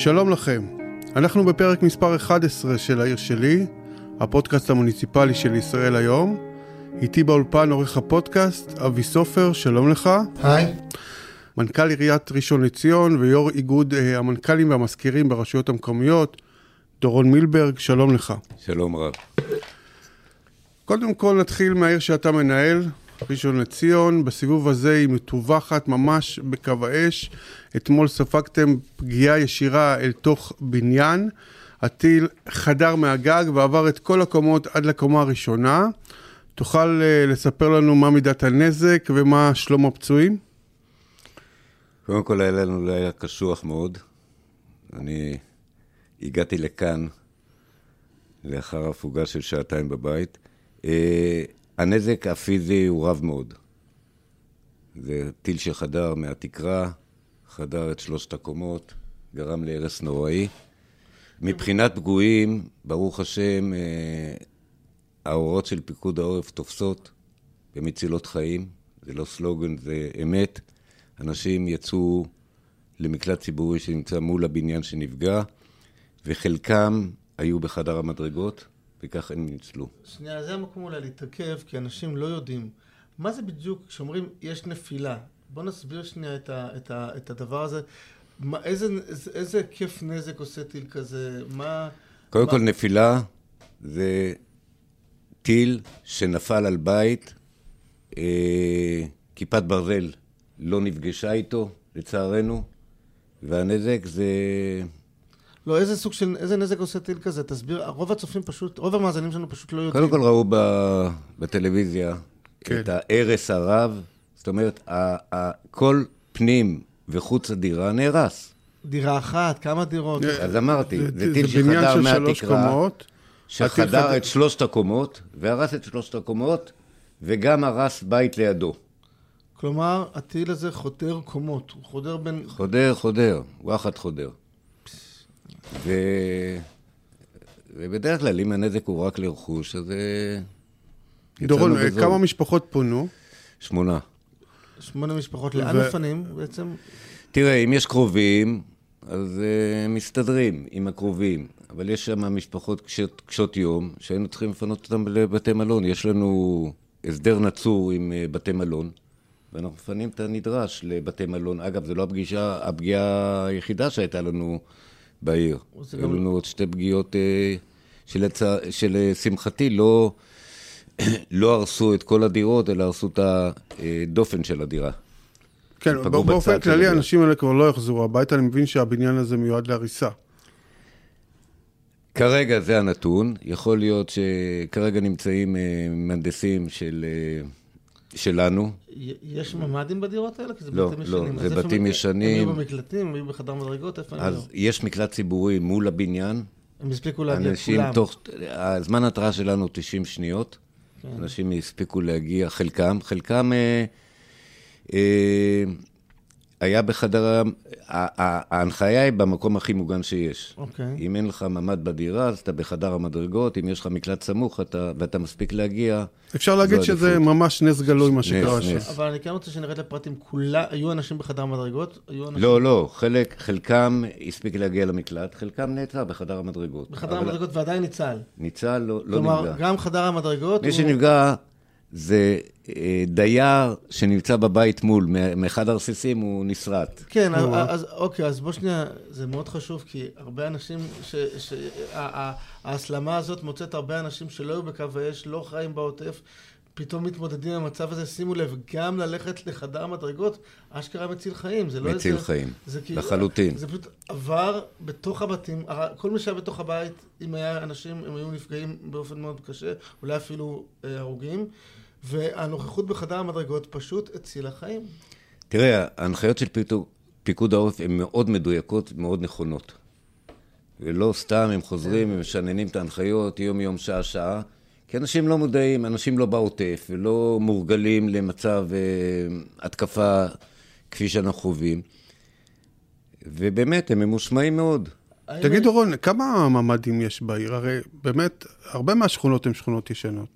שלום לכם, אנחנו בפרק מספר 11 של העיר שלי, הפודקאסט המוניציפלי של ישראל היום. איתי באולפן עורך הפודקאסט, אבי סופר, שלום לך. היי. מנכ"ל עיריית ראשון לציון ויו"ר איגוד אה, המנכ"לים והמזכירים ברשויות המקומיות, דורון מילברג, שלום לך. שלום רב. קודם כל נתחיל מהעיר שאתה מנהל, ראשון לציון. בסיבוב הזה היא מטווחת ממש בקו האש. אתמול ספגתם פגיעה ישירה אל תוך בניין. הטיל חדר מהגג ועבר את כל הקומות עד לקומה הראשונה. תוכל אה, לספר לנו מה מידת הנזק ומה שלום הפצועים? קודם כל היה לנו לילה קשוח מאוד. אני הגעתי לכאן לאחר הפוגה של שעתיים בבית. הנזק הפיזי הוא רב מאוד. זה טיל שחדר מהתקרה, חדר את שלושת הקומות, גרם להרס נוראי. מבחינת פגועים, ברוך השם, ההוראות של פיקוד העורף תופסות ומצילות חיים. זה לא סלוגן, זה אמת. אנשים יצאו למקלט ציבורי שנמצא מול הבניין שנפגע, וחלקם היו בחדר המדרגות, וכך הם ניצלו. שנייה, זה המקום אולי להתעכב, כי אנשים לא יודעים. מה זה בדיוק כשאומרים יש נפילה? בוא נסביר שנייה את, ה, את, ה, את הדבר הזה. מה, איזה, איזה היקף נזק עושה טיל כזה? מה... קודם מה... כל, נפילה זה טיל שנפל על בית, אה, כיפת ברזל לא נפגשה איתו, לצערנו, והנזק זה... לא, איזה סוג של, איזה נזק עושה טיל כזה? תסביר, רוב הצופים פשוט, רוב המאזינים שלנו פשוט לא יודעים. קודם כל ראו ב, בטלוויזיה כן. את ההרס הרב, זאת אומרת, ה, ה, כל פנים וחוץ הדירה נהרס. דירה אחת, כמה דירות? אז אמרתי, זה, טיל שחדר מהתקרה, שחדר חד... את שלושת הקומות, והרס את שלושת הקומות, וגם הרס בית לידו. כלומר, הטיל הזה חודר קומות, הוא חודר בין... חודר, חודר, וואחד חודר. ו... ובדרך כלל, אם הנזק הוא רק לרכוש, אז... דורון, כמה משפחות פונו? שמונה. שמונה משפחות, לאן ו... מפנים בעצם? תראה, אם יש קרובים, אז uh, מסתדרים עם הקרובים, אבל יש שם משפחות קשות, קשות יום, שהיינו צריכים לפנות אותם לבתי מלון. יש לנו הסדר נצור עם uh, בתי מלון. ואנחנו מפנים את הנדרש לבתי מלון. אגב, זו לא הפגישה, הפגיעה היחידה שהייתה לנו בעיר. היו גם... לנו עוד שתי פגיעות אה, שלשמחתי לא, לא הרסו את כל הדירות, אלא הרסו את הדופן של הדירה. כן, באופן כללי האנשים האלה כבר לא יחזרו הביתה, אני מבין שהבניין הזה מיועד להריסה. כרגע זה הנתון, יכול להיות שכרגע נמצאים אה, מהנדסים של... שלנו. יש ממ"דים בדירות האלה? כי זה לא, בתים לא, ישנים. זה בתים ישנים. הם היו במקלטים, הם היו בחדר מדרגות, איפה הם היו? אז יש מקלט ציבורי מול הבניין. הם הספיקו להגיע כולם. תוך, הזמן ההתראה שלנו 90 שניות. כן. אנשים הספיקו להגיע, חלקם, חלקם אה, אה, היה בחדר, ההנחיה היא במקום הכי מוגן שיש. אוקיי. אם אין לך ממ"ד בדירה, אז אתה בחדר המדרגות, אם יש לך מקלט סמוך אתה, ואתה מספיק להגיע... אפשר להגיד שזה עדיפות. ממש נס גלוי, מה שקרה שם. אבל אני כן רוצה שנרד לפרטים. כולה, היו אנשים בחדר המדרגות? היו אנשים... לא, לא. חלק, חלקם הספיק להגיע למקלט, חלקם נעצר בחדר המדרגות. בחדר אבל... המדרגות ועדיין ניצל. ניצל, לא, לא כלומר, נפגע. כלומר, גם חדר המדרגות... מי הוא... שנפגע... זה אה, דייר שנמצא בבית מול, מאחד הרסיסים הוא נסרט. כן, אז, אז אוקיי, אז בוא שנייה, זה מאוד חשוב, כי הרבה אנשים, ההסלמה הזאת מוצאת הרבה אנשים שלא היו בקו האש, לא חיים בעוטף, פתאום מתמודדים עם המצב הזה, שימו לב, גם ללכת לחדר מדרגות, אשכרה מציל חיים, זה לא מציל איזה... חיים, זה כאילו, לחלוטין. זה פשוט עבר בתוך הבתים, כל מי שהיה בתוך הבית, אם היה אנשים, הם היו נפגעים באופן מאוד קשה, אולי אפילו אה, הרוגים. והנוכחות בחדר המדרגות פשוט הצילה חיים. תראה, ההנחיות של פיקוד, פיקוד העורף הן מאוד מדויקות, מאוד נכונות. ולא סתם הם חוזרים ומשננים את ההנחיות יום-יום, שעה-שעה, כי אנשים לא מודעים, אנשים לא בעוטף ולא מורגלים למצב אה, התקפה כפי שאנחנו חווים. ובאמת, הם ממושמעים מאוד. תגיד, דורון, כמה ממ"דים יש בעיר? הרי באמת, הרבה מהשכונות הן שכונות ישנות.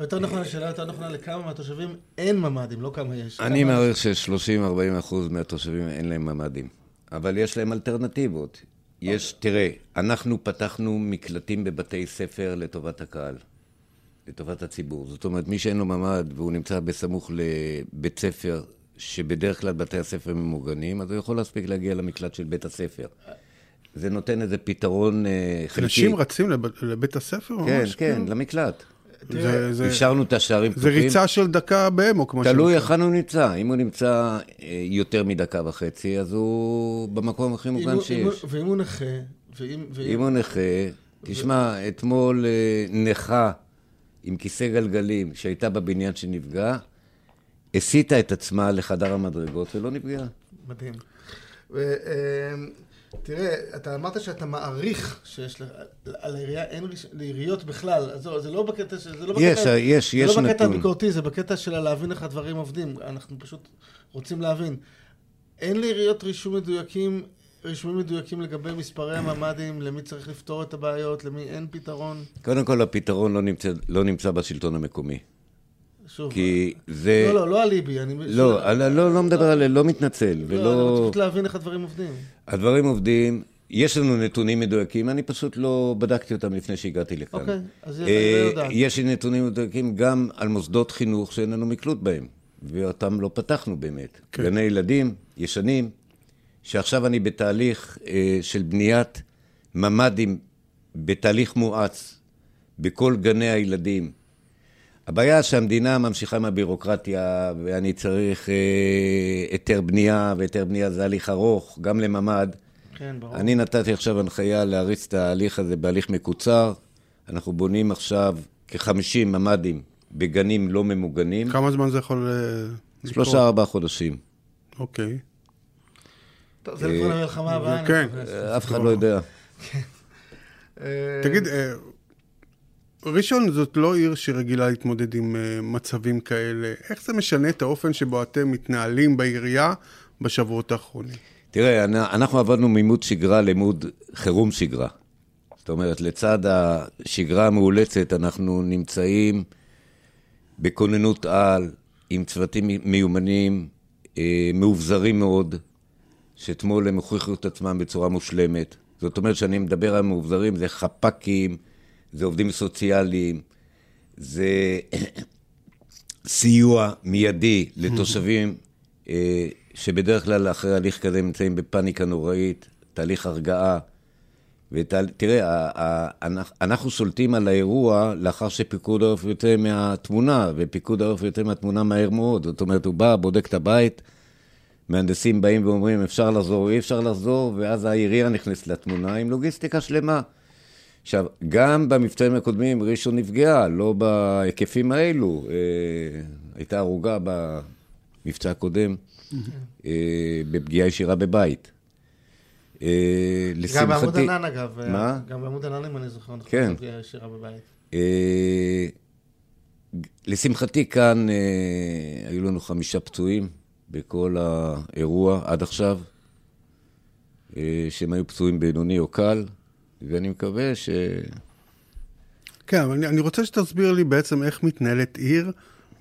יותר נכון, השאלה יותר נכונה, לכמה מהתושבים אין ממ"דים, לא כמה יש. אני מעריך ש-30-40 אחוז מהתושבים אין להם ממ"דים. אבל יש להם אלטרנטיבות. יש, תראה, אנחנו פתחנו מקלטים בבתי ספר לטובת הקהל, לטובת הציבור. זאת אומרת, מי שאין לו ממ"ד והוא נמצא בסמוך לבית ספר, שבדרך כלל בתי הספר ממוגנים, אז הוא יכול להספיק להגיע למקלט של בית הספר. זה נותן איזה פתרון אה, חלקי. אנשים רצים לב- לבית הספר? כן, ממש, כן? למקלט. זה- זה- השארנו את השערים זה פתוחים. ריצה של דקה באמו, כמו תלוי שנקרא. היכן הוא נמצא. אם הוא נמצא אה, יותר מדקה וחצי, אז הוא במקום הכי מוגן שיש. ואם הוא נכה, ואם... ואם- אם הוא נכה, תשמע, אתמול אה, נכה עם כיסא גלגלים שהייתה בבניין שנפגע, הסיטה את עצמה לחדר המדרגות ולא נפגעה. מדהים. אה, תראה, אתה אמרת שאתה מעריך שיש על העירייה, אין לעיריות בכלל, אז זה לא בקטע של... זה לא יש, בקטע, יש, יש זה לא בקטע נתון. הביקורתי, זה בקטע של להבין איך הדברים עובדים. אנחנו פשוט רוצים להבין. אין לעיריות רישום מדויקים, רישומים מדויקים לגבי מספרי הממ"דים, למי צריך לפתור את הבעיות, למי אין פתרון. קודם כל, הפתרון לא נמצא, לא נמצא בשלטון המקומי. שוב, כי זה... לא, לא, לא אליבי, אני... לא, אני לא, לא מדבר על... לא מתנצל, לא, אני ולא... רוצה פשוט להבין איך הדברים עובדים. הדברים עובדים, יש לנו נתונים מדויקים, אני פשוט לא בדקתי אותם לפני שהגעתי לכאן. אוקיי, אז אה, אני לא יודעת. יש לי נתונים מדויקים גם על מוסדות חינוך שאין לנו מקלוט בהם, ואותם לא פתחנו באמת. כן. גני ילדים ישנים, שעכשיו אני בתהליך אה, של בניית ממ"דים בתהליך מואץ בכל גני הילדים. הבעיה שהמדינה ממשיכה עם הבירוקרטיה, ואני צריך אה, היתר בנייה, והיתר בנייה זה הליך ארוך, גם לממ"ד. כן, ברור. אני נתתי עכשיו הנחיה להריץ את ההליך הזה בהליך מקוצר. אנחנו בונים עכשיו כ-50 ממ"דים בגנים לא ממוגנים. כמה זמן זה יכול... אה? שלושה, ארבעה חודשים. אוקיי. טוב, זה לפני המלחמה הבאה. אני כן. אף אחד לא יודע. אה, תגיד, אה, ראשון זאת לא עיר שרגילה להתמודד עם אה, מצבים כאלה. איך זה משנה את האופן שבו אתם מתנהלים בעירייה בשבועות האחרונים? תראה, אנ- אנחנו עבדנו מעימות שגרה למוד חירום שגרה. זאת אומרת, לצד השגרה המאולצת, אנחנו נמצאים בכוננות על, עם צוותים מיומנים, אה, מאובזרים מאוד, שאתמול הם הוכיחו את עצמם בצורה מושלמת. זאת אומרת, כשאני מדבר על מאובזרים, זה חפ"קים, זה עובדים סוציאליים, זה סיוע מיידי לתושבים אה, שבדרך כלל אחרי הליך כזה נמצאים בפאניקה נוראית, תהליך הרגעה. ותראה, אנחנו שולטים על האירוע לאחר שפיקוד העורף יוצא מהתמונה, ופיקוד העורף יוצא מהתמונה מהר מאוד. זאת אומרת, הוא בא, בודק את הבית, מהנדסים באים ואומרים, אפשר לחזור, אי אפשר לחזור, ואז העירייה נכנסת לתמונה עם לוגיסטיקה שלמה. עכשיו, גם במבצעים הקודמים ראשון נפגעה, לא בהיקפים האלו. אה, הייתה הרוגה במבצע הקודם, אה, בפגיעה ישירה בבית. אה, גם בעמוד לשמחתי... ענן אגב. מה? גם בעמוד ענן אם אני זוכר. נכון, כן. פגיעה ישירה בבית. אה, לשמחתי כאן אה, היו לנו חמישה פצועים בכל האירוע עד עכשיו, אה, שהם היו פצועים בינוני או קל, ואני מקווה ש... כן, אבל אני, אני רוצה שתסביר לי בעצם איך מתנהלת עיר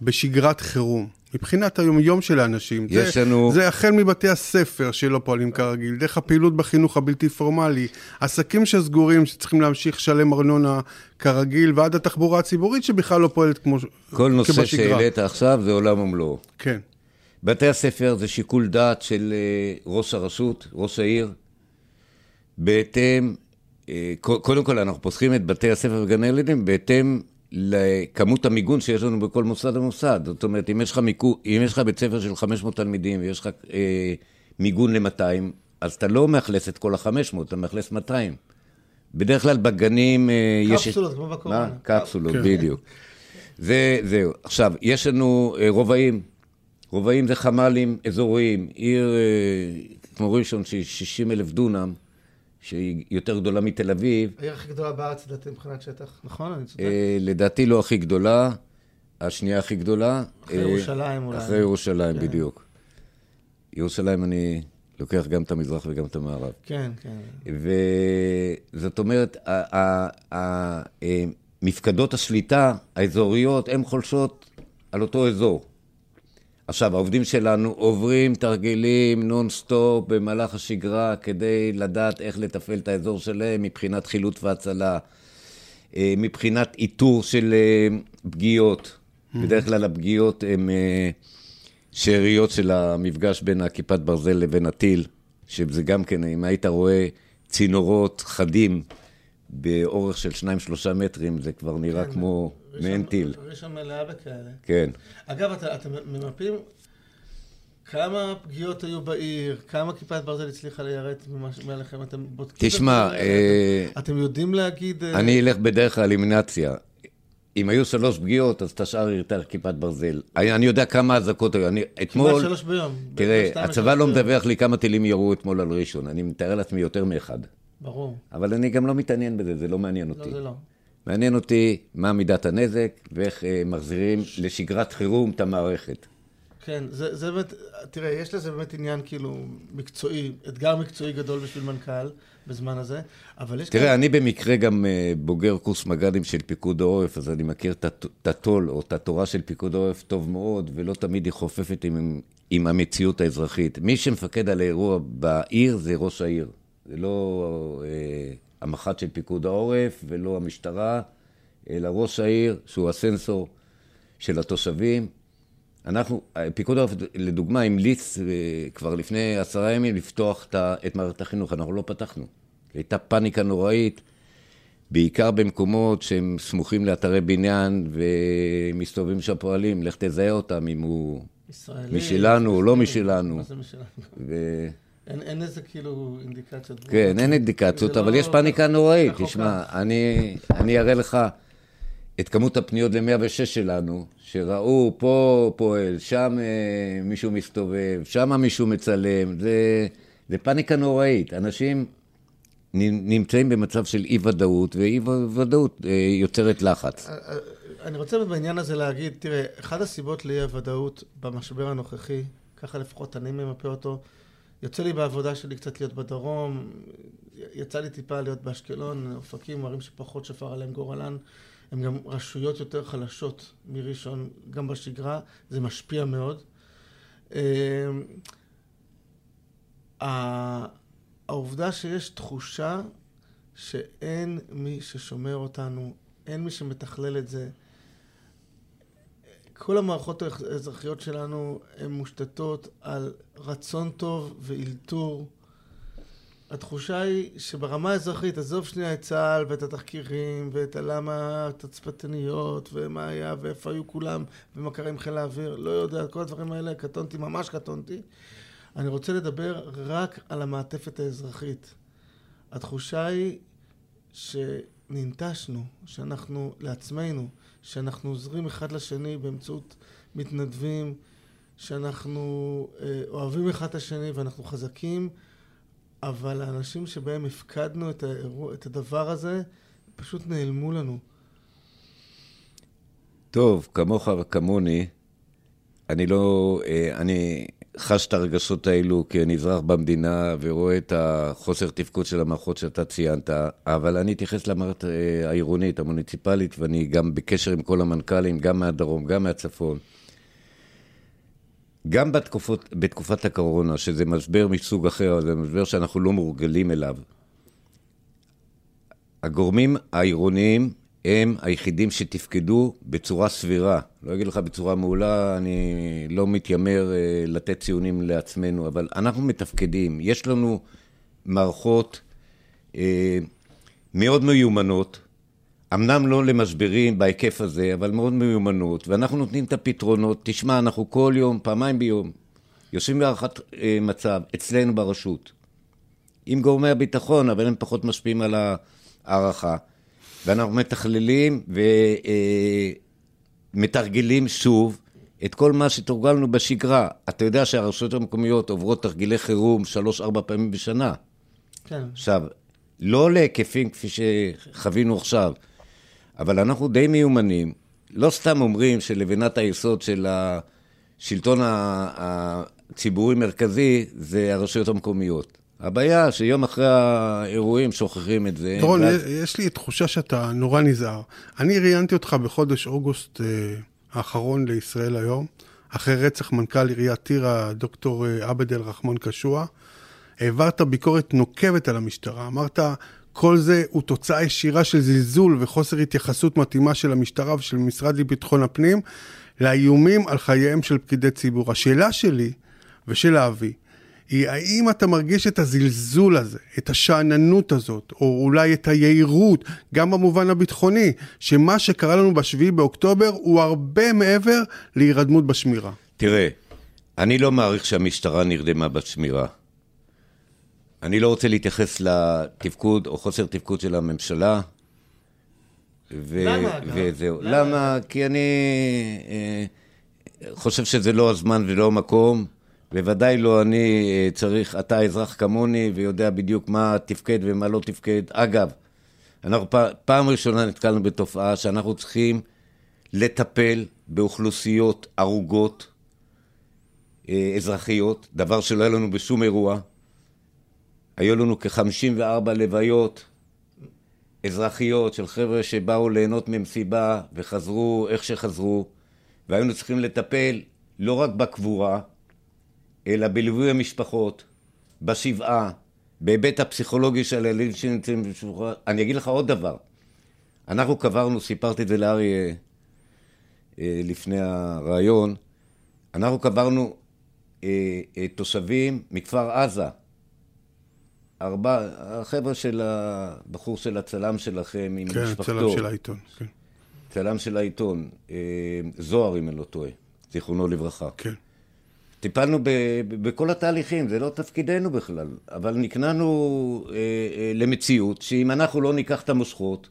בשגרת חירום. מבחינת היום-יום של האנשים. יש זה, לנו- זה החל מבתי הספר שלא פועלים כרגיל, דרך הפעילות בחינוך הבלתי פורמלי, עסקים שסגורים שצריכים להמשיך לשלם ארנונה כרגיל, ועד התחבורה הציבורית שבכלל לא פועלת כמו כל נושא כבשגרה. שהעלית עכשיו זה עולם ומלואו. כן. בתי הספר זה שיקול דעת של אה, ראש הרשות, ראש העיר. בהתאם, קודם כל אנחנו פותחים את בתי הספר וגני הילדים בהתאם לכמות המיגון שיש לנו בכל מוסד ומוסד. זאת אומרת, אם יש לך, מיקו, אם יש לך בית ספר של 500 תלמידים ויש לך אה, מיגון ל-200, אז אתה לא מאכלס את כל ה-500, אתה מאכלס 200. בדרך כלל בגנים אה, יש... קפסולות, כמו בקורונה. מה? קפסולות, כן. בדיוק. זה, זהו. עכשיו, יש לנו אה, רובעים. רובעים זה חמ"לים אזוריים. עיר אה, כמו ראשון, שהיא 60 אלף דונם, שהיא יותר גדולה מתל אביב, העיר הכי גדולה בארץ, לדעתי, מבחינת שטח. נכון? אני צודק? אה, לדעתי לא הכי גדולה, השנייה הכי גדולה. אחרי אה, ירושלים אולי. אחרי ירושלים, כן. בדיוק. ירושלים אני לוקח גם את המזרח וגם את המערב. כן, כן. וזאת אומרת, אה, מפקדות השליטה האזוריות, הן חולשות על אותו אזור. עכשיו, העובדים שלנו עוברים תרגילים נונסטופ במהלך השגרה כדי לדעת איך לתפעל את האזור שלהם מבחינת חילוץ והצלה, אה, מבחינת איתור של אה, פגיעות. בדרך כלל הפגיעות הן אה, שאריות של המפגש בין הכיפת ברזל לבין הטיל, שזה גם כן, אם היית רואה צינורות חדים באורך של 2-3 מטרים, זה כבר נראה כן, כמו מעין טיל. ראשון מלאה בכאלה. כן. אגב, אתה- אתם ממפים כמה פגיעות היו בעיר, כמה כיפת ברזל הצליחה ליירט מעליכם, אתם בודקים... את תשמע, האלה? אה, אתם- יודעים להגיד... אה, אני אלך בדרך האלימינציה. אם היו שלוש פגיעות, אז את השאר יותר כיפת ברזל. אני אני יודע כמה אזעקות היו. אני, כמעט אתמול, שלוש ביום. תראה, הצבא לא. מדווח לי כמה טילים ירו אתמול על ראשון. אני מתאר לעצמי יותר מאחד. ברור. אבל אני גם לא מתעניין בזה, זה לא מעניין לא, אותי. זה לא. מעניין אותי מה מידת הנזק ואיך אה, מחזירים לשגרת חירום את המערכת. כן, זה, זה באמת, תראה, יש לזה באמת עניין כאילו מקצועי, אתגר מקצועי גדול בשביל מנכ"ל בזמן הזה, אבל יש תראה, אני במקרה גם אה, בוגר קורס מג"דים של פיקוד העורף, אז אני מכיר את הטול או את התורה של פיקוד העורף טוב מאוד, ולא תמיד היא חופפת עם, עם המציאות האזרחית. מי שמפקד על האירוע בעיר זה ראש העיר. זה לא אה, המח"ט של פיקוד העורף ולא המשטרה, אלא ראש העיר, שהוא הסנסור של התושבים. אנחנו, פיקוד העורף, לדוגמה, המליץ אה, כבר לפני עשרה ימים לפתוח את מערכת החינוך. אנחנו לא פתחנו. הייתה פאניקה נוראית, בעיקר במקומות שהם סמוכים לאתרי בניין ומסתובבים שם פועלים. לך תזהה אותם אם הוא ישראלי... משלנו או לא משלנו. מה זה משלנו? ו... אין, אין איזה כאילו אינדיקציות. כן, אין אינדיקציות, אבל לא- יש פאניקה נוראית. כך או תשמע, אני, אני אראה לך את כמות הפניות ל-106 שלנו, שראו פה פועל, שם אה, מישהו מסתובב, שם מישהו מצלם. זה, זה פאניקה נוראית. אנשים נמצאים במצב של אי-ודאות, ואי-ודאות אה, יוצרת לחץ. אה, אה, אני רוצה בעניין הזה להגיד, תראה, אחת הסיבות לאי הוודאות במשבר הנוכחי, ככה לפחות אני ממפה אותו, יוצא לי בעבודה שלי קצת להיות בדרום, יצא לי טיפה להיות באשקלון, אופקים, ערים שפחות שפר עליהם גורלן, הן גם רשויות יותר חלשות מראשון, גם בשגרה, זה משפיע מאוד. ה- העובדה שיש תחושה שאין מי ששומר אותנו, אין מי שמתכלל את זה. כל המערכות האזרחיות שלנו הן מושתתות על רצון טוב ואילתור. התחושה היא שברמה האזרחית, עזוב שנייה את צה"ל ואת התחקירים ואת הלמה התצפיתניות ומה היה ואיפה היו כולם ומה קרה עם חיל האוויר, לא יודע, כל הדברים האלה, קטונתי, ממש קטונתי. אני רוצה לדבר רק על המעטפת האזרחית. התחושה היא שננטשנו, שאנחנו לעצמנו, שאנחנו עוזרים אחד לשני באמצעות מתנדבים, שאנחנו אה, אוהבים אחד את השני ואנחנו חזקים, אבל האנשים שבהם הפקדנו את, האירוע, את הדבר הזה, פשוט נעלמו לנו. טוב, כמוך וכמוני, אני לא... אה, אני חש את הרגשות האלו אזרח במדינה ורואה את החוסר תפקוד של המערכות שאתה ציינת, אבל אני אתייחס למערכת אה, העירונית, המוניציפלית, ואני גם בקשר עם כל המנכ"לים, גם מהדרום, גם מהצפון. גם בתקופות, בתקופת הקורונה, שזה משבר מסוג אחר, זה משבר שאנחנו לא מורגלים אליו. הגורמים העירוניים הם היחידים שתפקדו בצורה סבירה. לא אגיד לך בצורה מעולה, אני לא מתיימר אה, לתת ציונים לעצמנו, אבל אנחנו מתפקדים. יש לנו מערכות אה, מאוד מיומנות, אמנם לא למשברים בהיקף הזה, אבל מאוד מיומנות, ואנחנו נותנים את הפתרונות. תשמע, אנחנו כל יום, פעמיים ביום, יושבים בהערכת אה, מצב אצלנו ברשות, עם גורמי הביטחון, אבל הם פחות משפיעים על ההערכה. ואנחנו מתכללים ומתרגלים שוב את כל מה שתורגלנו בשגרה. אתה יודע שהרשויות המקומיות עוברות תרגילי חירום שלוש-ארבע פעמים בשנה. כן. עכשיו, לא להיקפים כפי שחווינו עכשיו, אבל אנחנו די מיומנים. לא סתם אומרים שלבנת היסוד של השלטון הציבורי-מרכזי זה הרשויות המקומיות. הבעיה שיום אחרי האירועים שוכחים את זה. דורון, ואז- יש לי תחושה שאתה נורא נזהר. אני ראיינתי אותך בחודש אוגוסט אה, האחרון לישראל היום. אחרי רצח מנכ"ל עיריית טירה, דוקטור אה, עבד אל רחמון קשוע. העברת ביקורת נוקבת על המשטרה, אמרת, כל זה הוא תוצאה ישירה של זלזול וחוסר התייחסות מתאימה של המשטרה ושל משרד לביטחון הפנים לאיומים על חייהם של פקידי ציבור. השאלה שלי ושל אבי, היא האם אתה מרגיש את הזלזול הזה, את השאננות הזאת, או אולי את היהירות, גם במובן הביטחוני, שמה שקרה לנו בשביעי באוקטובר הוא הרבה מעבר להירדמות בשמירה. תראה, אני לא מעריך שהמשטרה נרדמה בשמירה. אני לא רוצה להתייחס לתפקוד או חוסר תפקוד של הממשלה. ו- למה, אגב? וזהו. למה? למה? כי אני אה, חושב שזה לא הזמן ולא המקום. בוודאי לא אני אה, צריך, אתה אזרח כמוני ויודע בדיוק מה תפקד ומה לא תפקד. אגב, אנחנו פעם ראשונה נתקלנו בתופעה שאנחנו צריכים לטפל באוכלוסיות הרוגות אה, אזרחיות, דבר שלא היה לנו בשום אירוע. היו לנו כ-54 לוויות אזרחיות של חבר'ה שבאו ליהנות ממסיבה וחזרו איך שחזרו, והיינו צריכים לטפל לא רק בקבורה, אלא בליווי המשפחות, בשבעה, בהיבט הפסיכולוגי של הילדים שנמצאים בשבועה. אני אגיד לך עוד דבר. אנחנו קברנו, סיפרתי את זה לאריה אה, לפני הרעיון, אנחנו קברנו אה, אה, תושבים מכפר עזה. ארבע, החבר'ה של הבחור של הצלם שלכם עם כן, משפחתו. כן, צלם של העיתון, כן. צלם של העיתון, זוהר, אם אני לא טועה, זיכרונו לברכה. כן. טיפלנו ב, ב, בכל התהליכים, זה לא תפקידנו בכלל, אבל נקנענו אה, אה, למציאות שאם אנחנו לא ניקח את המושכות,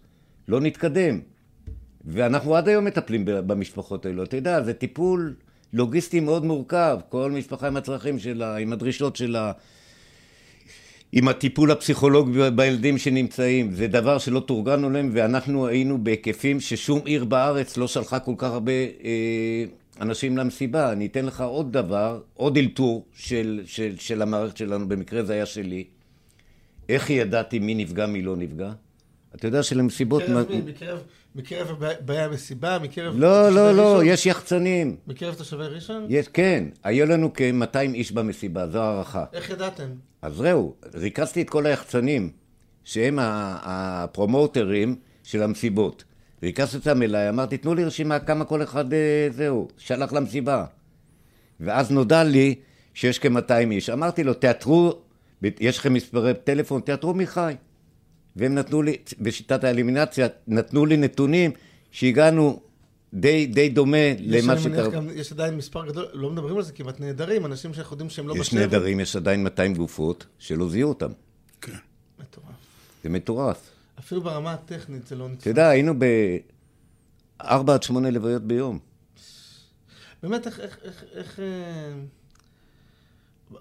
לא נתקדם. ואנחנו עד היום מטפלים במשפחות האלו. אתה יודע, זה טיפול לוגיסטי מאוד מורכב, כל משפחה עם הצרכים שלה, עם הדרישות שלה, עם הטיפול הפסיכולוגי בילדים שנמצאים. זה דבר שלא תורגלנו להם, ואנחנו היינו בהיקפים ששום עיר בארץ לא שלחה כל כך הרבה... אה, אנשים למסיבה. אני אתן לך עוד דבר, עוד אלתור של, של, של המערכת שלנו, במקרה זה היה שלי. איך ידעתי מי נפגע, מי לא נפגע? אתה יודע שלמסיבות... מקרב מי? מקרב, מקרב באי המסיבה? מקרב לא, לא, לא, ראשון? יש יחצנים. מקרב תושבי ראשון? יש, כן. היו לנו כ-200 איש במסיבה, זו הערכה. איך ידעתם? אז זהו, ריכזתי את כל היחצנים, שהם הפרומוטרים של המסיבות. והכנסתי אותם אליי, אמרתי, תנו לי רשימה כמה כל אחד אה, זהו, שלח למסיבה. ואז נודע לי שיש כ-200 איש. אמרתי לו, תיאטרו, יש לכם מספרי טלפון, תיאטרו מחי. והם נתנו לי, בשיטת האלימינציה, נתנו לי נתונים שהגענו די, די דומה למה שקרה. יש עדיין מספר גדול, לא מדברים על זה כמעט נעדרים, אנשים שאנחנו יודעים שהם לא בשבי. יש נעדרים, יש עדיין 200 גופות שלא זיהו אותם. כן. מטורף. זה מטורף. אפילו ברמה הטכנית זה לא נצטרך. אתה יודע, היינו בארבע עד שמונה לוויות ביום. באמת, איך, איך, איך, איך... אה,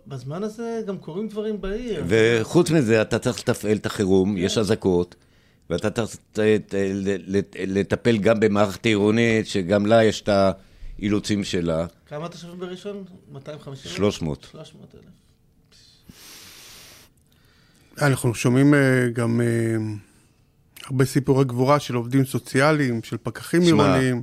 בזמן הזה גם קורים דברים בעיר. וחוץ מזה, אתה צריך לתפעל את החירום, כן. יש אזעקות, ואתה צריך לטפל גם במערכת עירונית, שגם לה יש את האילוצים שלה. כמה תושבים בראשון? 250? 300. 300 אלף. אנחנו שומעים אה, גם אה, הרבה סיפורי גבורה של עובדים סוציאליים, של פקחים שמה, עירוניים.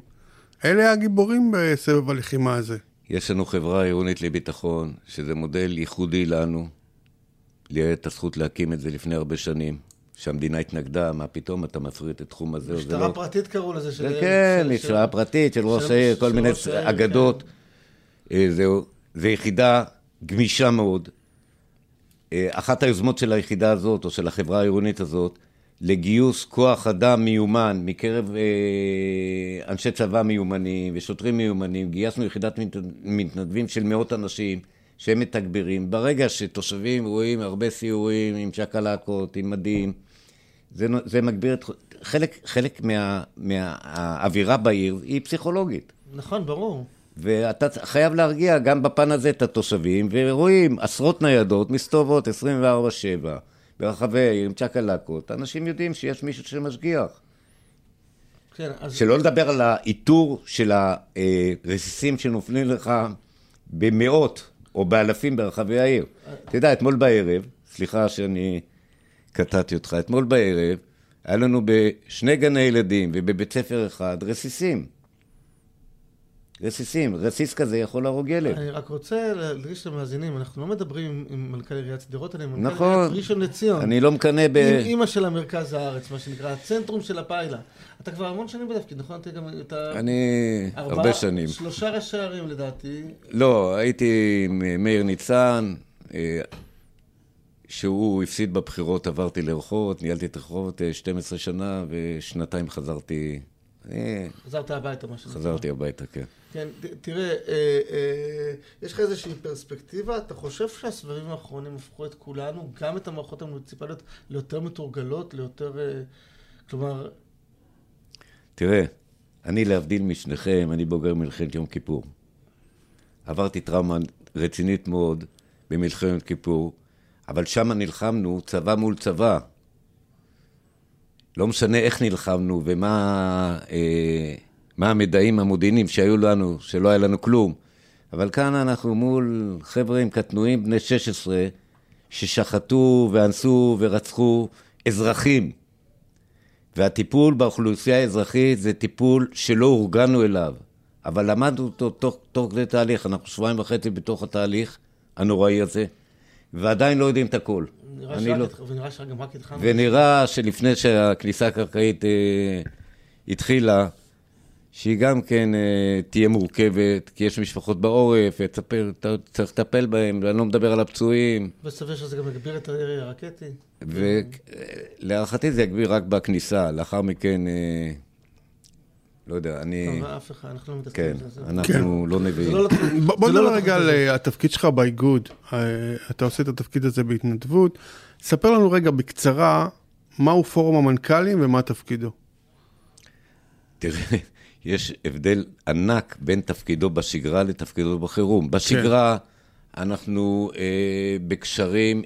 אלה הגיבורים בסבב הלחימה הזה. יש לנו חברה עירונית לביטחון, שזה מודל ייחודי לנו. לי הייתה את הזכות להקים את זה לפני הרבה שנים. שהמדינה התנגדה, מה פתאום אתה מפריט את תחום הזה? משטרה לא... פרטית קראו לזה. של... כן, משטרה פרטית של ראש העיר, כל מיני אגדות. כן. אה, זהו, זו יחידה גמישה מאוד. אה, אחת היוזמות של היחידה הזאת, או של החברה העירונית הזאת, לגיוס כוח אדם מיומן מקרב אה, אנשי צבא מיומנים ושוטרים מיומנים. גייסנו יחידת מתנדבים של מאות אנשים שהם מתגברים. ברגע שתושבים רואים הרבה סיורים עם צ'קלקות, עם מדים, זה, זה מגביר את... חלק, חלק מה, מהאווירה בעיר היא פסיכולוגית. נכון, ברור. ואתה חייב להרגיע גם בפן הזה את התושבים, ורואים עשרות ניידות מסתובבות 24-7. ברחבי העיר עם צ'קלקות, אנשים יודעים שיש מישהו שמשגיח. כן, אז... שלא לדבר על האיתור של הרסיסים שנופלים לך במאות או באלפים ברחבי העיר. אתה יודע, אתמול בערב, סליחה שאני קטעתי אותך, אתמול בערב היה לנו בשני גני ילדים ובבית ספר אחד רסיסים. רסיסים. רסיס כזה יכול להרוג ילד. אני רק רוצה להדגיש למאזינים, אנחנו לא מדברים עם מנכ"ל עיריית שדרות, אני עם מנכ"ל נכון. עיריית ראשון לציון. אני לא מקנא ב... עם אימא של המרכז הארץ, מה שנקרא, הצנטרום של הפיילה. אתה כבר המון שנים בתפקיד, נכון? אתה גם... אתה... אני ארבעה- הרבה שנים. שלושה ראשי ערים לדעתי. לא, הייתי עם מאיר ניצן, אה, שהוא הפסיד בבחירות, עברתי לרחובות, ניהלתי את רחובות אה, 12 שנה, ושנתיים חזרתי, אה, חזרת הביתה, מה שנקרא. חזרתי הביתה, כן. כן, ת- תראה, אה, אה, יש לך איזושהי פרספקטיבה? אתה חושב שהסבבים האחרונים הפכו את כולנו, גם את המערכות המוניציפליות, ליותר מתורגלות, ליותר... אה, כלומר, תראה, אני להבדיל משניכם, אני בוגר מלחמת יום כיפור. עברתי טראומה רצינית מאוד במלחמת כיפור, אבל שם נלחמנו צבא מול צבא. לא משנה איך נלחמנו ומה אה, מה המדעים המודיעיניים שהיו לנו, שלא היה לנו כלום. אבל כאן אנחנו מול חבר'ה עם קטנועים בני 16 ששחטו ואנסו ורצחו אזרחים. והטיפול באוכלוסייה האזרחית זה טיפול שלא אורגנו אליו, אבל למדנו אותו תוך, תוך כדי תהליך, אנחנו שבועיים וחצי בתוך התהליך הנוראי הזה, ועדיין לא יודעים את הכל. נראה שרק לא... התח- ונראה שגם רק התחלנו. ונראה שלפני שהכניסה הקרקעית אה, התחילה, שהיא גם כן אה, תהיה מורכבת, כי יש משפחות בעורף, וצפר, צריך לטפל בהם, ואני לא מדבר על הפצועים. וסביר שזה גם יגביר את הירי הרקטי. ולהערכתי זה יגביר רק בכניסה, לאחר מכן, אה, לא יודע, אני... אבל אף אחד, אנחנו לא מתעסקים כן, בזה. זה- אנחנו לא נביאים. לא בוא לא נדבר רגע על. אה, התפקיד שלך באיגוד. אה, אתה עושה את התפקיד הזה בהתנדבות. ספר לנו רגע בקצרה מהו פורום המנכ"לים ומה תפקידו. תראה, יש הבדל ענק בין תפקידו בשגרה לתפקידו בחירום. בשגרה אנחנו אה, בקשרים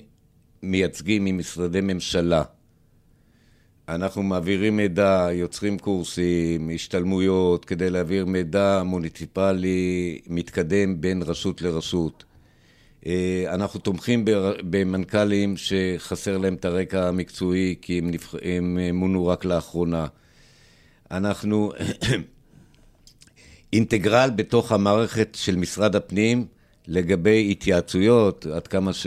מייצגים עם משרדי ממשלה. אנחנו מעבירים מידע, יוצרים קורסים, השתלמויות, כדי להעביר מידע מוניציפלי מתקדם בין רשות לרשות. אה, אנחנו תומכים במנכ"לים שחסר להם את הרקע המקצועי, כי הם, נבח... הם אה, מונו רק לאחרונה. אנחנו אינטגרל בתוך המערכת של משרד הפנים לגבי התייעצויות, עד כמה ש...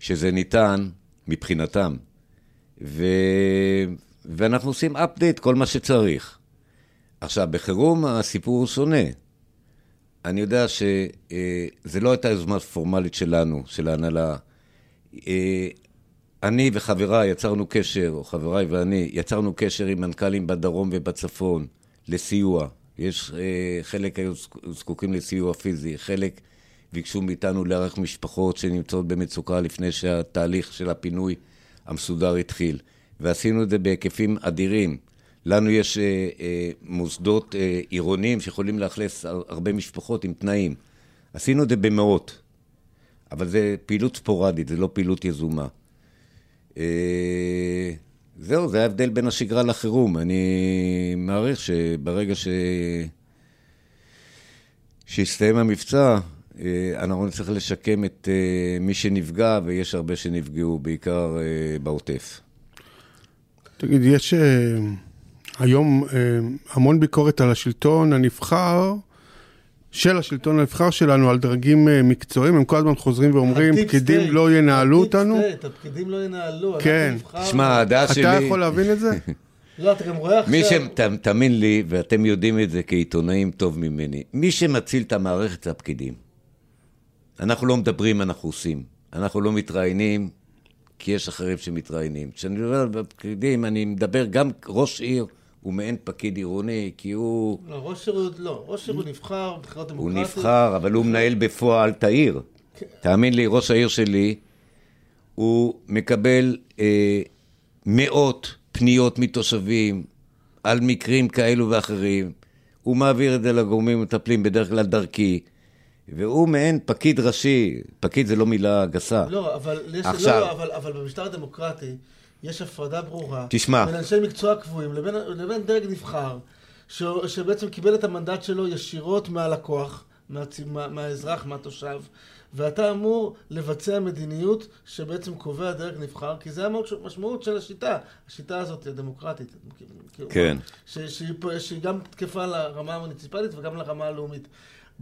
שזה ניתן מבחינתם. ו... ואנחנו עושים update כל מה שצריך. עכשיו, בחירום הסיפור הוא שונה. אני יודע שזה לא הייתה יוזמה פורמלית שלנו, של ההנהלה. אה, אני וחבריי יצרנו קשר, או חבריי ואני, יצרנו קשר עם מנכ"לים בדרום ובצפון לסיוע. יש, אה, חלק היו זק- זקוקים לסיוע פיזי, חלק ביקשו מאיתנו לארח משפחות שנמצאות במצוקה לפני שהתהליך של הפינוי המסודר התחיל. ועשינו את זה בהיקפים אדירים. לנו יש אה, אה, מוסדות אה, עירוניים שיכולים לאכלס הר- הרבה משפחות עם תנאים. עשינו את זה במאות, אבל זה פעילות ספורדית, זה לא פעילות יזומה. אה, זהו, זה ההבדל בין השגרה לחירום. אני מעריך שברגע ש... שיסתיים המבצע, אה, אנחנו נצטרך לשקם את אה, מי שנפגע, ויש הרבה שנפגעו, בעיקר אה, בעוטף. תגיד, יש היום המון ביקורת על השלטון הנבחר, של השלטון הנבחר שלנו, על דרגים אה, מקצועיים, הם כל הזמן חוזרים ואומרים, פקידים state, לא ינהלו אותנו. state, הפקידים לא ינהלו. כן. תשמע, הדעה שלי... אתה יכול להבין את זה? לא, אתה גם רואה עכשיו... מי ש... ת- תאמין לי, ואתם יודעים את זה כעיתונאים טוב ממני, מי שמציל את המערכת זה הפקידים. אנחנו לא מדברים, אנחנו עושים. אנחנו לא מתראיינים, כי יש אחרים שמתראיינים. כשאני מדבר על הפקידים, אני מדבר גם ראש עיר הוא מעין פקיד עירוני, כי הוא, לא, ראש עיר הוא- לא, ראש עיר הוא נבחר בבחירות הוא דמוקרטיות. נבחר, אבל הוא מנהל בפועל את העיר. כן. תאמין לי, ראש העיר שלי, הוא מקבל אה, מאות פניות מתושבים על מקרים כאלו ואחרים. הוא מעביר את זה לגורמים המטפלים, בדרך כלל דרכי, והוא מעין פקיד ראשי. פקיד זה לא מילה גסה. לא, אבל יש... עכשיו. לא, אבל, אבל במשטר הדמוקרטי יש הפרדה ברורה. תשמע. בין אנשי מקצוע קבועים לבין, לבין דרג נבחר, ש, שבעצם קיבל את המנדט שלו ישירות מהלקוח, מהצ... מה, מהאזרח, מהתושב, ואתה אמור לבצע מדיניות שבעצם קובע דרג נבחר, כי זה המשמעות של השיטה. השיטה הזאת הדמוקרטית. כן. ש- שהיא, שהיא גם תקפה לרמה המוניציפלית וגם לרמה הלאומית.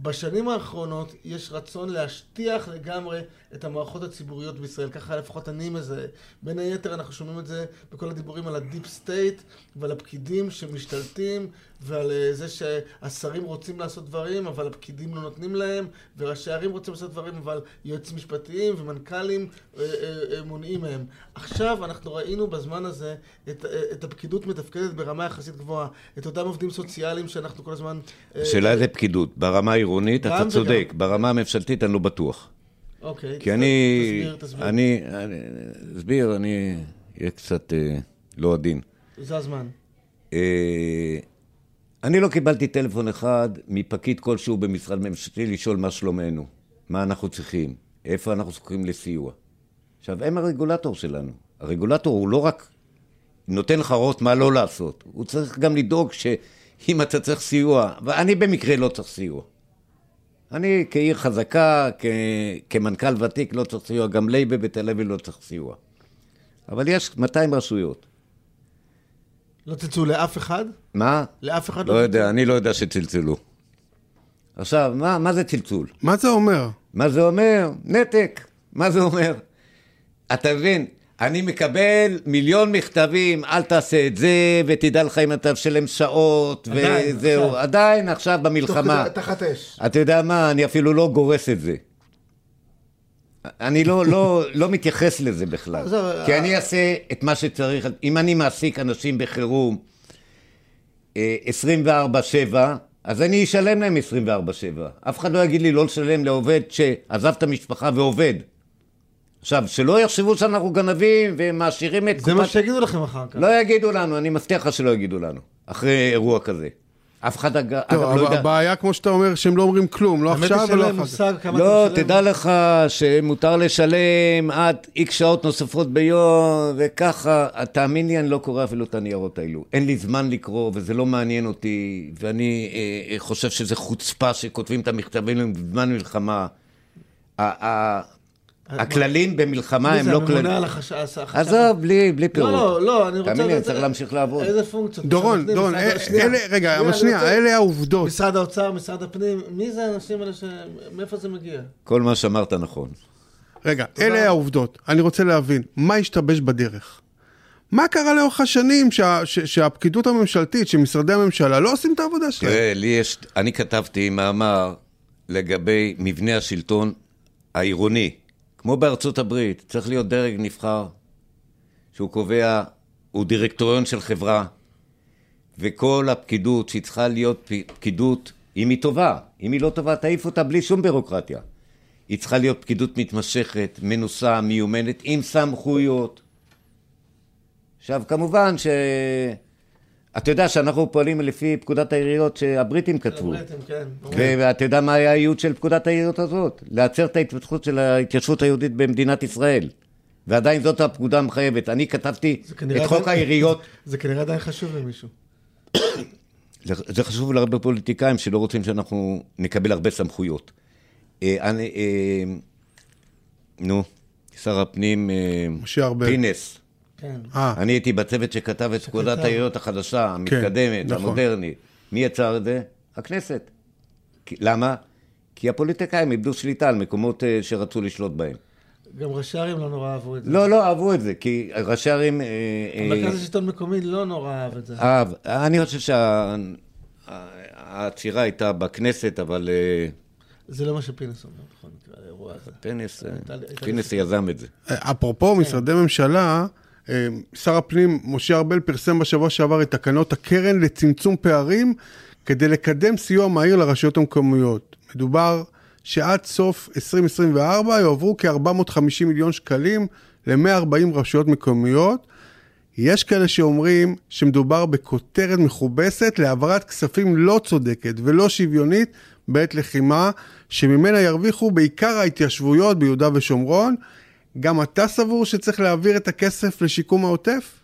בשנים האחרונות יש רצון להשטיח לגמרי את המערכות הציבוריות בישראל, ככה לפחות אני מזהה. בין היתר אנחנו שומעים את זה בכל הדיבורים על ה deep state ועל הפקידים שמשתלטים ועל אה, זה שהשרים רוצים לעשות דברים אבל הפקידים לא נותנים להם וראשי ערים רוצים לעשות דברים אבל יועצים משפטיים ומנכ"לים אה, אה, מונעים מהם. עכשיו אנחנו ראינו בזמן הזה את, את הפקידות מתפקדת ברמה יחסית גבוהה, את אותם עובדים סוציאליים שאנחנו כל הזמן... שאלה איזה פקידות, ברמה העירונית אתה צודק, וגם... ברמה הממשלתית אני לא בטוח. אוקיי, כי אני... תסביר, תסביר. אני... אסביר, אני אהיה קצת אה, לא עדין. זה הזמן. אה, אני לא קיבלתי טלפון אחד מפקיד כלשהו במשרד ממשלתי לשאול מה שלומנו, מה אנחנו צריכים, איפה אנחנו זקוקים לסיוע. עכשיו, הם הרגולטור שלנו. הרגולטור הוא לא רק נותן לך הוראות מה לא לעשות, הוא צריך גם לדאוג שאם אתה צריך סיוע, ואני במקרה לא צריך סיוע. אני כעיר חזקה, כ... כמנכ"ל ותיק לא צריך סיוע, גם לייבה בתל אביב לא צריך סיוע. אבל יש 200 רשויות. לא צלצלו לאף אחד? מה? לאף אחד לא, לא יודע, אני לא יודע שצלצלו. עכשיו, מה, מה זה צלצול? מה זה אומר? מה זה אומר? נתק. מה זה אומר? אתה מבין? אני מקבל מיליון מכתבים, אל תעשה את זה, ותדע לך אם אתה משלם שעות, עדיין, וזהו. עכשיו. עדיין, עכשיו במלחמה. תוך כדי, תחת אש. אתה יודע מה, אני אפילו לא גורס את זה. אני לא, לא, לא מתייחס לזה בכלל. כי אה, אני אעשה את מה שצריך. אם אני מעסיק אנשים בחירום אה, 24-7, אז אני אשלם להם 24-7. אף אחד לא יגיד לי לא לשלם לעובד שעזב את המשפחה ועובד. עכשיו, שלא יחשבו שאנחנו גנבים ומעשירים את זה מה שיגידו לכם אחר כך. לא יגידו לנו, אני מבטיח לך שלא יגידו לנו, אחרי אירוע כזה. אף אחד אג- אגב טוב, לא אבל יודע... הבעיה, כמו שאתה אומר, שהם לא אומרים כלום, לא עכשיו ולא אחר כך. לא. תדע לך שמותר לשלם עד איקס שעות נוספות ביום, וככה, תאמין לי, אני לא קורא אפילו את הניירות האלו. אין לי זמן לקרוא, וזה לא מעניין אותי, ואני אה, אה, חושב שזה חוצפה שכותבים את המכתבים בזמן מלחמה. הכללים במלחמה מי הם זה, לא הממונה כללים. על החשב? עזוב, בלי, בלי פירוט. לא, לא, לא, אני רוצה... תאמין לי, אני צריך להמשיך לעבוד. איזה פונקציות? דורון, דורון, רגע, אבל שנייה, אלה העובדות. משרד האוצר, משרד הפנים, מי זה האנשים האלה ש... מאיפה זה מגיע? כל מה שאמרת נכון. רגע, אלה העובדות. אני רוצה להבין, מה השתבש בדרך? מה קרה לאורך השנים שה, ש, שהפקידות הממשלתית, שמשרדי הממשלה לא עושים את העבודה שלהם? תראה, לי יש, אני כתבתי מאמר לגבי מבנה השלטון העירוני. כמו בארצות הברית, צריך להיות דרג נבחר, שהוא קובע, הוא דירקטוריון של חברה, וכל הפקידות שהיא צריכה להיות פקידות, אם היא טובה, אם היא לא טובה, תעיף אותה בלי שום בירוקרטיה. היא צריכה להיות פקידות מתמשכת, מנוסה, מיומנת, עם סמכויות. עכשיו, כמובן ש... אתה יודע שאנחנו פועלים לפי פקודת העיריות שהבריטים כתבו. הבריטים, כן. ברור. ואתה יודע מה היה הייעוד של פקודת העיריות הזאת? לעצר את ההתפתחות של ההתיישבות היהודית במדינת ישראל. ועדיין זאת הפקודה המחייבת. אני כתבתי זה את חוק עדיין- העיריות. זה כנראה עדיין חשוב למישהו. זה זה חשוב להרבה פוליטיקאים שלא רוצים שאנחנו נקבל הרבה סמכויות. אה, אני, אה, נו, שר הפנים אה, משה ארבל. פינס. כן. אה, אני הייתי בצוות שכתב את פקודת. העיריות החדשה, המתקדמת, נכון. המודרנית. מי יצר את זה? הכנסת. כי- למה? כי הפוליטיקאים איבדו שליטה על מקומות אה, שרצו לשלוט בהם. גם ראשי ערים לא נורא אהבו את זה. לא, לא אהבו את זה, כי ראשי ערים... אה, המרכז לשלטון מקומי לא נורא אהב את זה. אהב. אני חושב שהעצירה הייתה בכנסת, אבל זה לא מה שפינס אומר, בכל מקרה, האירוע הזה. פינס, יזם את זה. אפרופו משרדי ממשלה, שר הפנים משה ארבל פרסם בשבוע שעבר את תקנות הקרן לצמצום פערים כדי לקדם סיוע מהיר לרשויות המקומיות. מדובר שעד סוף 2024 יועברו כ-450 מיליון שקלים ל-140 רשויות מקומיות. יש כאלה שאומרים שמדובר בכותרת מכובסת להעברת כספים לא צודקת ולא שוויונית בעת לחימה, שממנה ירוויחו בעיקר ההתיישבויות ביהודה ושומרון. גם אתה סבור שצריך להעביר את הכסף לשיקום העוטף?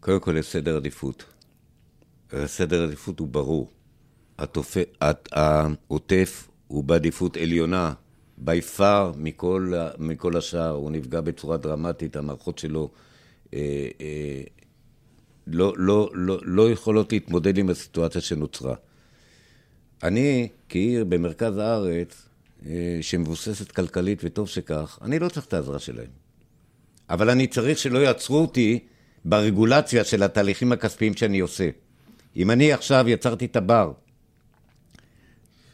קודם כל, יש סדר עדיפות. סדר עדיפות הוא ברור. התופ... הת- העוטף הוא בעדיפות עליונה בי פאר מכל, מכל השאר, הוא נפגע בצורה דרמטית, המערכות שלו אה, אה, לא, לא, לא, לא יכולות להתמודד עם הסיטואציה שנוצרה. אני, כעיר במרכז הארץ, שמבוססת כלכלית, וטוב שכך, אני לא צריך את העזרה שלהם. אבל אני צריך שלא יעצרו אותי ברגולציה של התהליכים הכספיים שאני עושה. אם אני עכשיו יצרתי את הבר,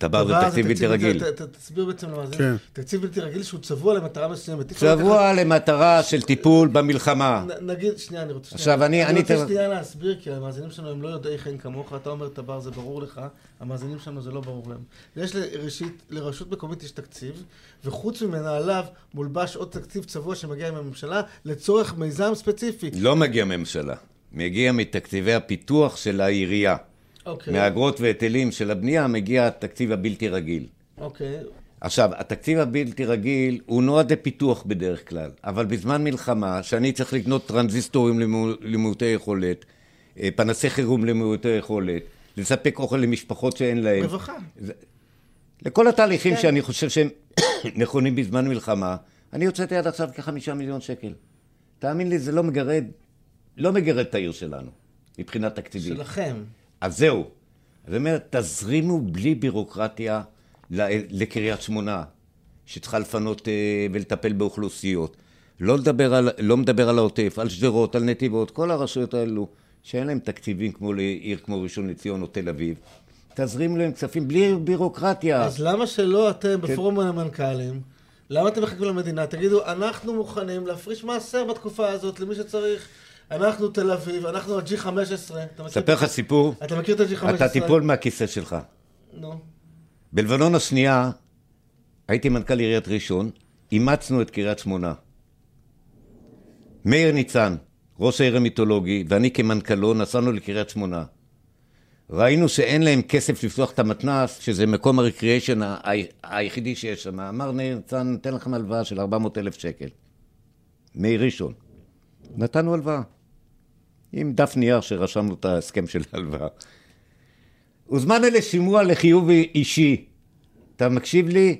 טבע זה תקציב בלתי רגיל. תסביר בעצם למאזינים. כן. תקציב בלתי רגיל שהוא צבוע למטרה מסוימת. צבוע למטרה של טיפול במלחמה. נ- נגיד, שנייה, אני רוצה עכשיו, אני- אני אני רוצה שנייה להסביר, כי המאזינים שלנו הם לא יודעי חן כמוך, אתה אומר טבר זה ברור לך, המאזינים שלנו זה לא ברור להם. יש לראשית, לרשות מקומית יש תקציב, וחוץ ממנה עליו מולבש עוד תקציב צבוע שמגיע עם הממשלה לצורך מיזם ספציפי. לא מגיע ממשלה, מגיע מתקציבי הפיתוח של העירייה. אוקיי, מאגרות והיטלים של הבנייה מגיע התקציב הבלתי רגיל. אוקיי. עכשיו, התקציב הבלתי רגיל הוא נועד לפיתוח בדרך כלל, אבל בזמן מלחמה, שאני צריך לקנות טרנזיסטורים למעוטי יכולת, אה, פנסי חירום למעוטי יכולת, לספק אוכל למשפחות שאין להם. רווחה. לכל התהליכים כן. שאני חושב שהם נכונים בזמן מלחמה, אני הוצאתי עד עכשיו כחמישה מיליון שקל. תאמין לי, זה לא מגרד, לא מגרד את העיר שלנו, מבחינה תקציבית. שלכם. אז זהו. זאת אומרת, תזרימו בלי בירוקרטיה לקריית שמונה, שצריכה לפנות אה, ולטפל באוכלוסיות. לא, לדבר על, לא מדבר על העוטף, על שדרות, על נתיבות, כל הרשויות האלו, שאין להם תקציבים כמו לעיר כמו ראשון לציון או תל אביב. תזרימו להם כספים בלי בירוקרטיה. אז למה שלא כן. אתם בפורום המנכ"לים, למה אתם מחכים למדינה? תגידו, אנחנו מוכנים להפריש מעשר בתקופה הזאת למי שצריך. אנחנו תל אביב, אנחנו ה-G15. אתה מכיר- אספר לך סיפור, אתה מכיר את ה-G15? אתה תיפול מהכיסא שלך. נו. בלבנון השנייה, הייתי מנכ"ל עיריית ראשון, אימצנו את קריית שמונה. מאיר ניצן, ראש העיר המיתולוגי, ואני כמנכ"לו נסענו לקריית שמונה. ראינו שאין להם כסף לפתוח את המתנ"ס, שזה מקום הריקריאיישן ה- ה- היחידי שיש שם. אמר מאיר ניצן, ניתן לכם הלוואה של 400 אלף שקל. מאיר ראשון. נתנו הלוואה. עם דף נייר שרשמנו את ההסכם של ההלוואה. הוזמנו לשימוע לחיוב אישי. אתה מקשיב לי?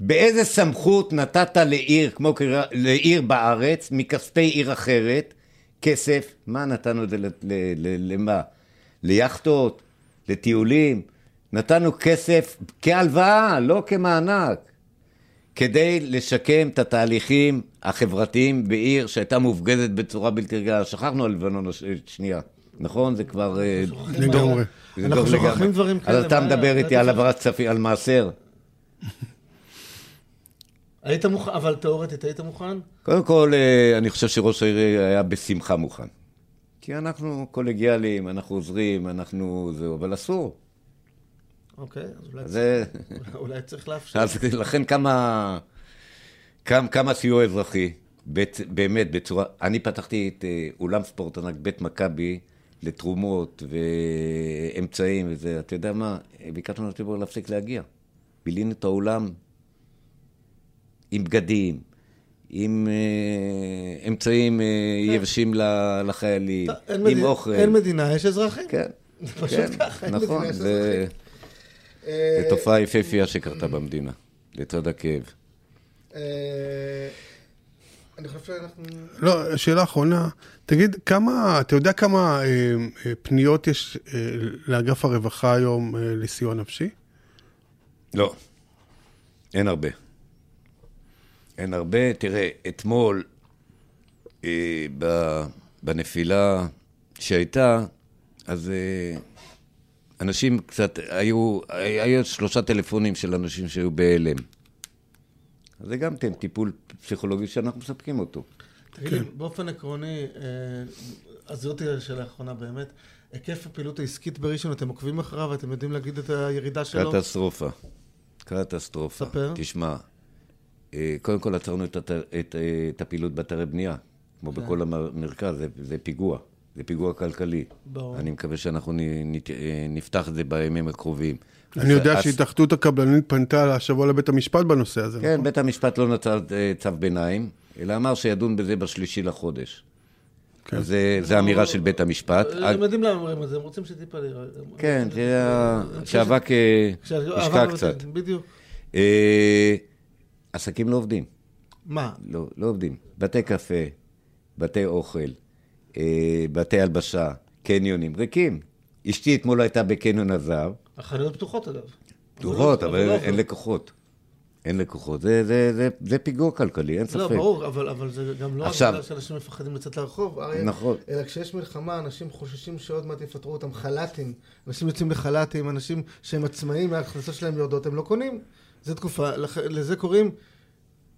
באיזה סמכות נתת לעיר, כמו קריה- לעיר בארץ, מכספי עיר אחרת, כסף? מה נתנו את זה ל- ל- למה? ליאכטות? לטיולים? נתנו כסף כהלוואה, לא כמענק, כדי לשקם את התהליכים החברתיים בעיר שהייתה מופגזת בצורה בלתי רגילה. שכחנו על לבנון הש- שנייה, נכון? זה כבר... אה, לגמרי. אנחנו שוכחים. דברים כאלה, אז אתה מדבר איתי על? העברת כספים, על מעשר. היית מוכן, אבל תאורטית היית מוכן? קודם כל, אה, אני חושב שראש העיר היה בשמחה מוכן. כי אנחנו קולגיאליים, אנחנו עוזרים, אנחנו זהו, אבל אסור. אוקיי, אז אולי, זה... אולי צריך לאפשר. אז לכן כמה, כמה, כמה סיוע אזרחי, בית, באמת בצורה... אני פתחתי את אה, אולם ספורט ענק, בית מכבי, לתרומות ואמצעים וזה. אתה יודע מה? ביקשנו לציבור להפסיק להגיע. בילינו את האולם עם בגדים, עם אה, אמצעים אה, יבשים ל- לחיילים, עם מדינה- אוכל. אין מדינה, יש אזרחים. כן, פשוט כן, ככה, אין נכון, מדינה, יש זה... אה, זו תופעה יפהפייה שקרתה במדינה, לצד הכאב. אה, אני חושב שאנחנו... לא, שאלה אחרונה, תגיד, כמה, אתה יודע כמה אה, אה, פניות יש אה, לאגף הרווחה היום אה, לסיוע נפשי? לא, אין הרבה. אין הרבה. תראה, אתמול, אה, ב- בנפילה שהייתה, אז אה, אנשים קצת, היו, היו שלושה טלפונים של אנשים שהיו בהלם. זה גם כן טיפול פסיכולוגי שאנחנו מספקים אותו. תגיד לי, באופן עקרוני, אה, אז זאת השאלה האחרונה באמת, היקף הפעילות העסקית בראשון, אתם עוקבים אחריו ואתם יודעים להגיד את הירידה שלו? קטסטרופה. קטסטרופה. ספר. תשמע, אה, קודם כל עצרנו את, הת- את, אה, את הפעילות באתרי בנייה, כמו כן. בכל המרכז, זה, זה פיגוע. זה פיגוע כלכלי. ברור. אני מקווה שאנחנו נ- נת- אה, נפתח את זה בימים הקרובים. אני יודע שהתאחדות הקבלנית פנתה השבוע לבית המשפט בנושא הזה, כן, נכון? בית המשפט לא נתן אה, צו ביניים, אלא אמר שידון בזה בשלישי לחודש. כן. אז זה, זה אמירה של בית המשפט. הם יודעים למה אומרים את זה, הם רוצים שטיפה... ל- כן, שאבק אה, ישקע קצת. בדיוק. אה, עסקים לא עובדים. מה? לא, לא עובדים. בתי קפה, בתי אוכל, אה, בתי הלבשה, קניונים, ריקים. אשתי אתמול הייתה בקניון הזהב, החנויות פתוחות אגב. פתוחות, לא- אבל לא אין- לקוחות. אין לקוחות. זה, זה, זה, זה פיגוע כלכלי, אין ספק. לא, ברור, אבל, אבל זה גם לא עכשיו- בגלל שאנשים מפחדים לצאת לרחוב, אריה, נכון. אלא כשיש מלחמה, אנשים חוששים שעוד מעט יפטרו אותם, חל"תים, אנשים יוצאים לחל"תים, אנשים שהם עצמאים, ההכנסות שלהם יורדות, הם לא קונים. זו תקופה, לזה קוראים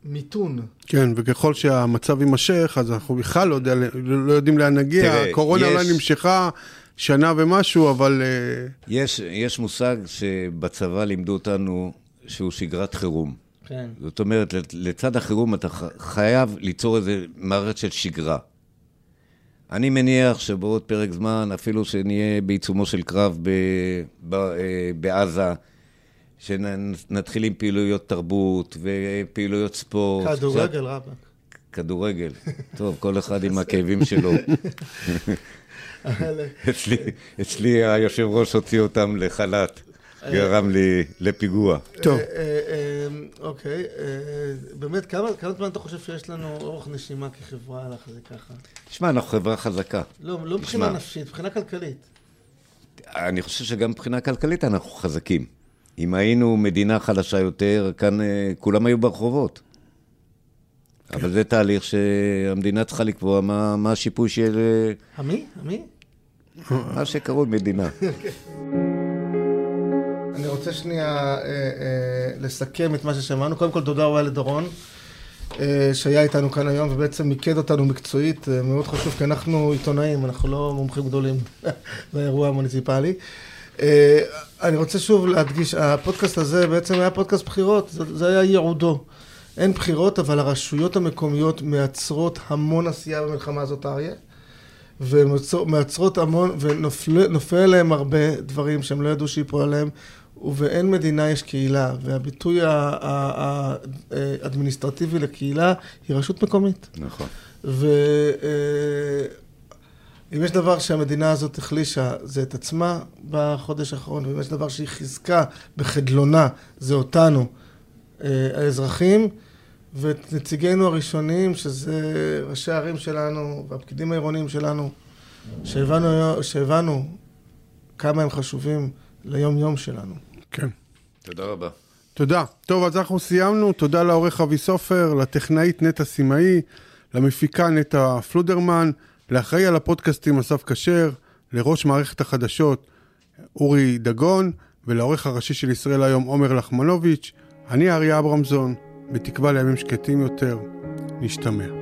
מיתון. כן, וככל שהמצב יימשך, אז אנחנו בכלל לא, יודע, לא יודעים לאן נגיע. תראה, הקורונה יש- אולי נמשכה שנה ומשהו, אבל אה, יש, יש מושג שבצבא לימדו אותנו שהוא שגרת חירום. כן. זאת אומרת, לצד החירום אתה חייב ליצור איזה מערכת של שגרה. אני מניח שבעוד פרק זמן, אפילו שנהיה בעיצומו של קרב ב, ב, אה, בעזה, שנתחיל עם פעילויות תרבות ופעילויות ספורט. כדורגל, רבאק. כדורגל. טוב, כל אחד עם הכאבים שלו. אצלי, אצלי היושב ראש הוציא אותם לחל"ת, גרם לי לפיגוע. טוב. אה, אה, אה, אוקיי, באמת, כמה כמה זמן אתה חושב שיש לנו אורך נשימה כחברה להחזיק ככה? תשמע, אנחנו חברה חזקה. לא, לא מבחינה. נפשית, מבחינה כלכלית. אני חושב שגם מבחינה כלכלית אנחנו חזקים. אם היינו מדינה חלשה יותר, כאן אה, כולם היו ברחובות. אבל זה תהליך שהמדינה צריכה לקבוע מה, מה השיפוי של אה, המי? המי? מה שקרוי מדינה. אני רוצה שנייה אה, אה, לסכם את מה ששמענו. קודם כל, תודה רבה לדורון, אה, שהיה איתנו כאן היום ובעצם מיקד אותנו מקצועית. אה, מאוד חשוב, כי אנחנו עיתונאים, אנחנו לא מומחים גדולים באירוע המוניציפלי. אה, אני רוצה שוב להדגיש, הפודקאסט הזה בעצם היה פודקאסט בחירות, זה, זה היה ייעודו. אין בחירות, אבל הרשויות המקומיות מייצרות המון עשייה במלחמה הזאת, אריה. ומייצרות המון, ונופל עליהם הרבה דברים שהם לא ידעו שיפול עליהם, ובאין מדינה יש קהילה, והביטוי האדמיניסטרטיבי לקהילה היא רשות מקומית. נכון. ואם יש דבר שהמדינה הזאת החלישה, זה את עצמה בחודש האחרון, ואם יש דבר שהיא חיזקה בחדלונה, זה אותנו, אה, האזרחים, ואת נציגינו הראשונים, שזה ראשי הערים שלנו והפקידים העירוניים שלנו, שהבנו, שהבנו כמה הם חשובים ליום-יום שלנו. כן. תודה רבה. תודה. טוב, אז אנחנו סיימנו. תודה לעורך אבי סופר, לטכנאית נטע סימאי, למפיקה נטע פלודרמן, לאחראי על הפודקאסטים אסף כשר, לראש מערכת החדשות אורי דגון, ולעורך הראשי של ישראל היום עומר לחמנוביץ'. אני אריה אברמזון, בתקווה לימים שקטים יותר. נשתמע.